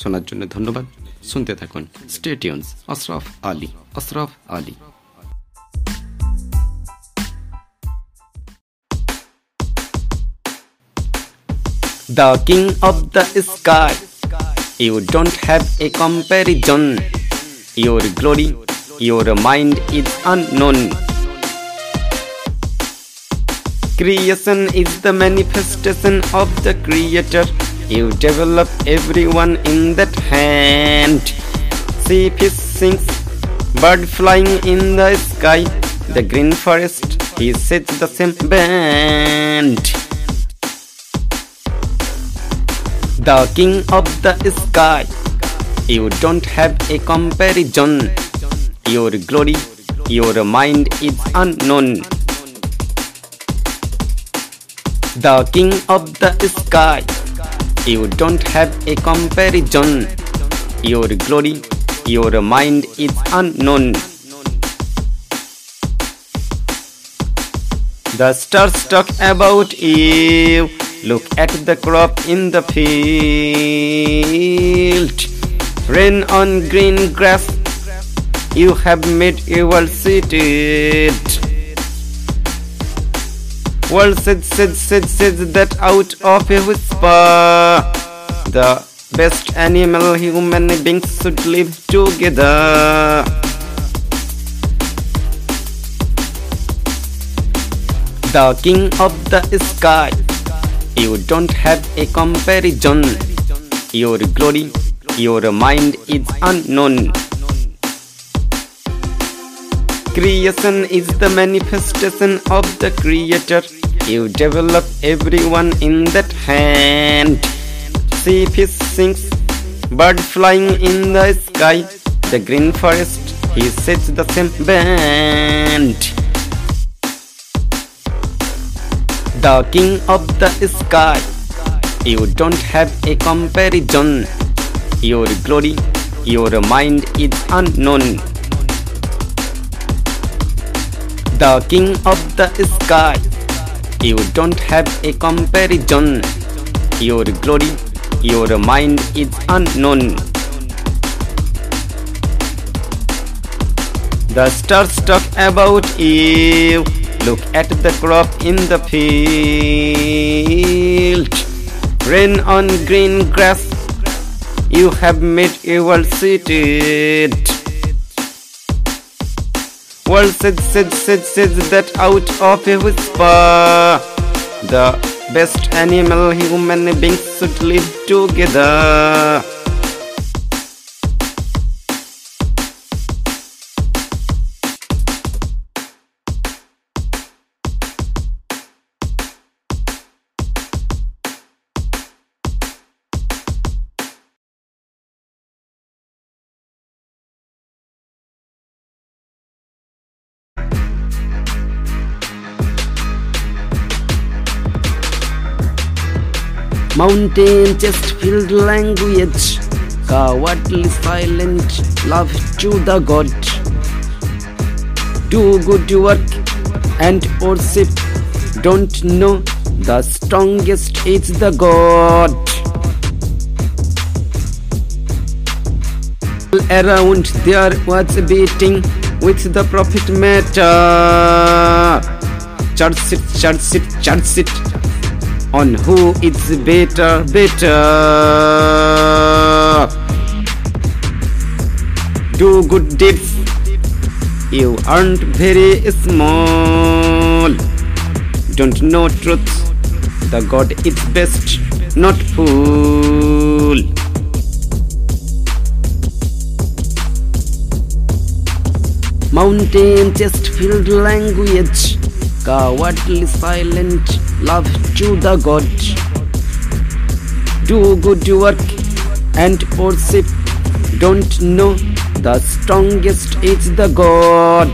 শোনার জন্য ধন্যবাদ শুনতে থাকুন স্টেটিউন্স Ashraf Ali Ashraf Ali The king of the sky, you don't have a comparison. Your glory, your mind is unknown. Creation is the manifestation of the Creator. You develop everyone in that hand. See fish sings, bird flying in the sky. The green forest, he sets the same band. The king of the sky, you don't have a comparison. Your glory, your mind is unknown. The king of the sky, you don't have a comparison. Your glory, your mind is unknown. The stars talk about you. Look at the crop in the field. Rain on green grass. You have made your world World said, said, said, said that out of a whisper. The best animal human beings should live together. The king of the sky, you don't have a comparison. Your glory, your mind is unknown. Creation is the manifestation of the Creator. You develop everyone in that hand. See fish sings, bird flying in the sky. The green forest, he sets the same band. The king of the sky, you don't have a comparison. Your glory, your mind is unknown. The king of the sky, you don't have a comparison. Your glory, your mind is unknown. The stars talk about you. Look at the crop in the field. Rain on green grass. You have made your seated. World said, said, said, said that out of a whisper. The best animal human beings should live together. Mountain chest filled language, cowardly silent love to the God. Do good work and worship. Don't know the strongest is the God. Around there was beating with the prophet matter. Church it, church it, church it on who it's better, better. Do good deeds, you aren't very small. Don't know truth, the God is best, not fool. Mountain chest filled language, cowardly silent love to the God. Do good work and worship. Don't know the strongest is the God.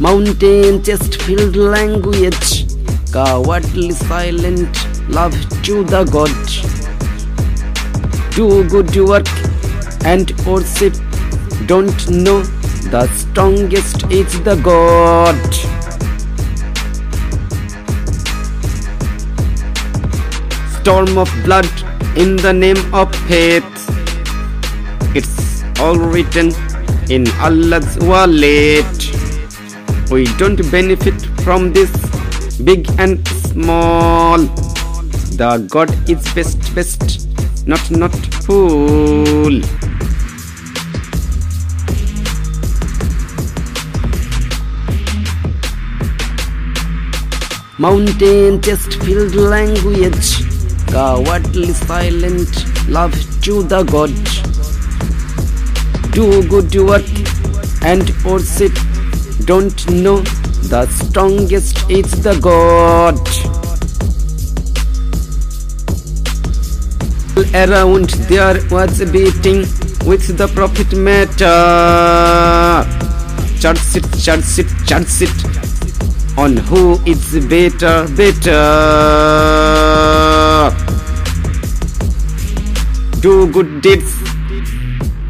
Mountain chest filled language, cowardly silent love to the God. Do good work and worship, don't know the strongest is the God. Storm of blood in the name of faith. It's all written in Allah's wallet. We don't benefit from this big and small. The God is best, best, not, not fool. Mountain chest filled language, cowardly silent love to the God. Do good work and worship, don't know the strongest is the God. Around there was beating with the prophet matter. Charge it, charge it, charge it on who is better, better. Do good deeds,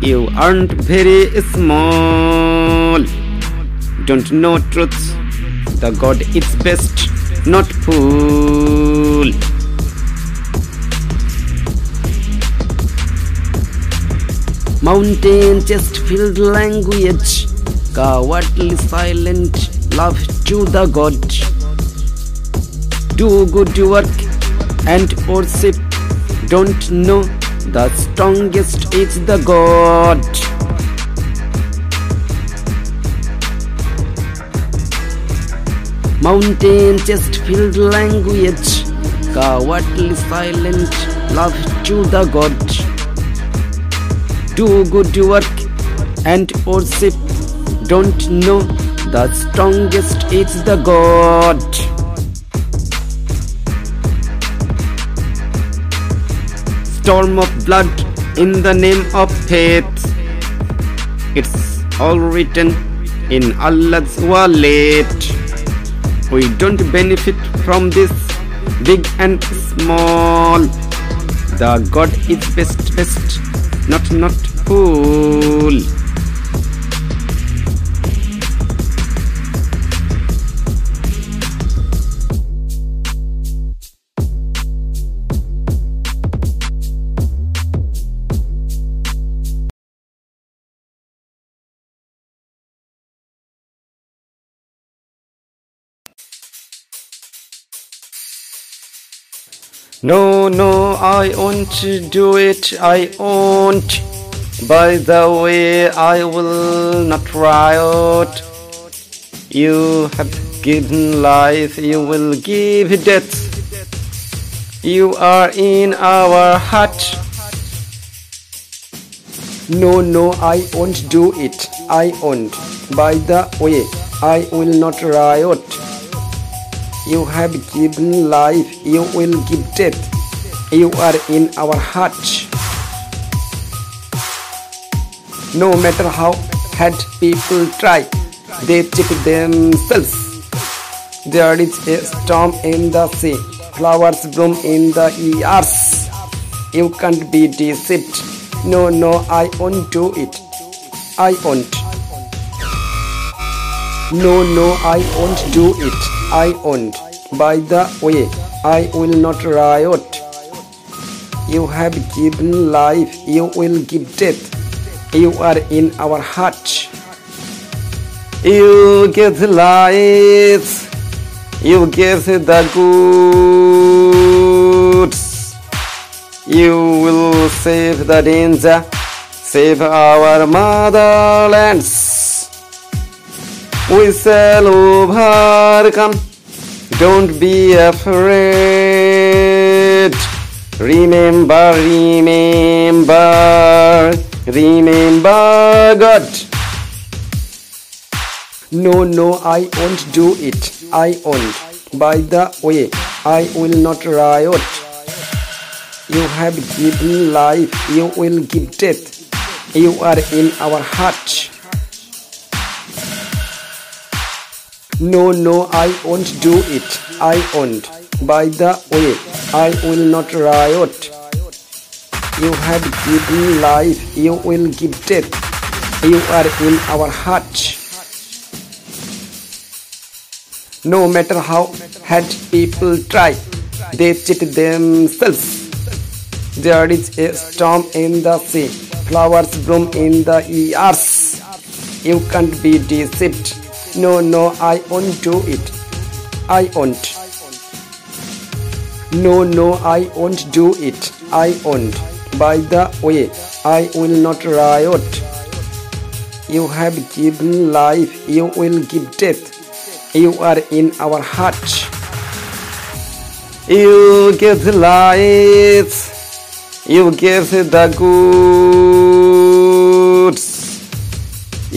you aren't very small. Don't know truth, the God is best, not fool. Mountain chest filled language, cowardly silent love to the God. Do good work and worship. Don't know the strongest is the God. Mountain chest filled language, cowardly silent love to the God. Do good work and worship. Don't know the strongest is the God. Storm of blood in the name of faith. It's all written in Allah's wallet. We don't benefit from this big and small. The God is best, best, not, not fool. No, no, I won't do it, I won't. By the way, I will not riot. You have given life, you will give death. You are in our heart. No, no, I won't do it, I won't. By the way, I will not riot. You have given life, you will give death. You are in our heart. No matter how hard people try, they cheat themselves. There is a storm in the sea, flowers bloom in the ears. You can't be deceived. No, no, I won't do it. I won't. No, no, I won't do it. I won't. By the way, I will not riot. You have given life, you will give death. You are in our heart. You give life, you give the goods. You will save the danger, save our motherlands we shall overcome. Don't be afraid. Remember, remember, remember God. No, no, I won't do it. I won't. By the way, I will not riot. You have given life, you will give death. You are in our heart. No, no, I won't do it. I won't. By the way, I will not riot. You have given life, you will give death. You are in our heart. No matter how hard people try, they cheat themselves. There is a storm in the sea, flowers bloom in the ears. You can't be deceived. No, no, I won't do it. I won't. No, no, I won't do it. I won't. By the way, I will not riot. You have given life, you will give death. You are in our heart. You give life. You give the goods.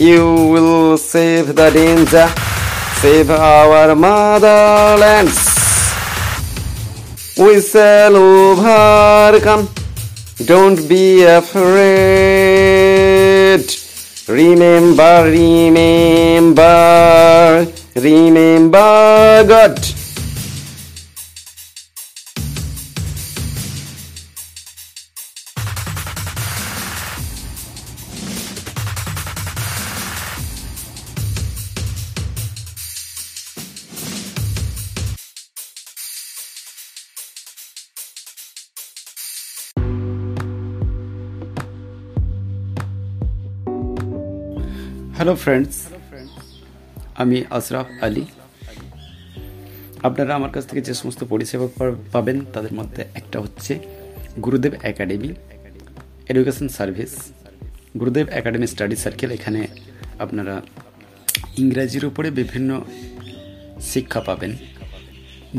You will save the danger. Save our motherlands. We shall overcome. Don't be afraid. Remember, remember, remember God. Hello friends আমি আশরাফ আলী। আপনারা আমার কাছ থেকে যে সমস্ত পরিষেবা পাবেন, তাদের মধ্যে একটা হচ্ছে Gurudev academy education service. Gurudev academy study circle, এখানে আপনারা ইংরাজির উপরে বিভিন্ন শিক্ষা পাবেন।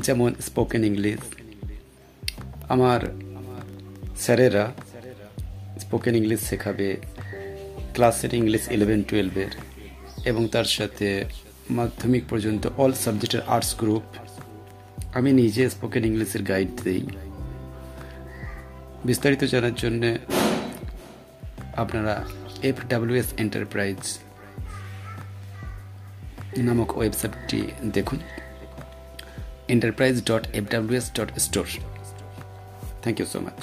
যেমন স্পোকেন ইংলিশ আমার স্যারেরা স্পোকেন ইংলিশ শেখাবে। ক্লাসের ইংলিশ ইলেভেন টুয়েলভের এবং তার সাথে মাধ্যমিক পর্যন্ত অল সাবজেক্টের আর্টস গ্রুপ আমি নিজে স্পোকেন ইংলিশের গাইড দিই। বিস্তারিত জানার জন্য আপনারা এফ ডাব্লিউএস এন্টারপ্রাইজ নামক ওয়েবসাইটটি দেখুন। Enterprise dot F WS dot store thank you so much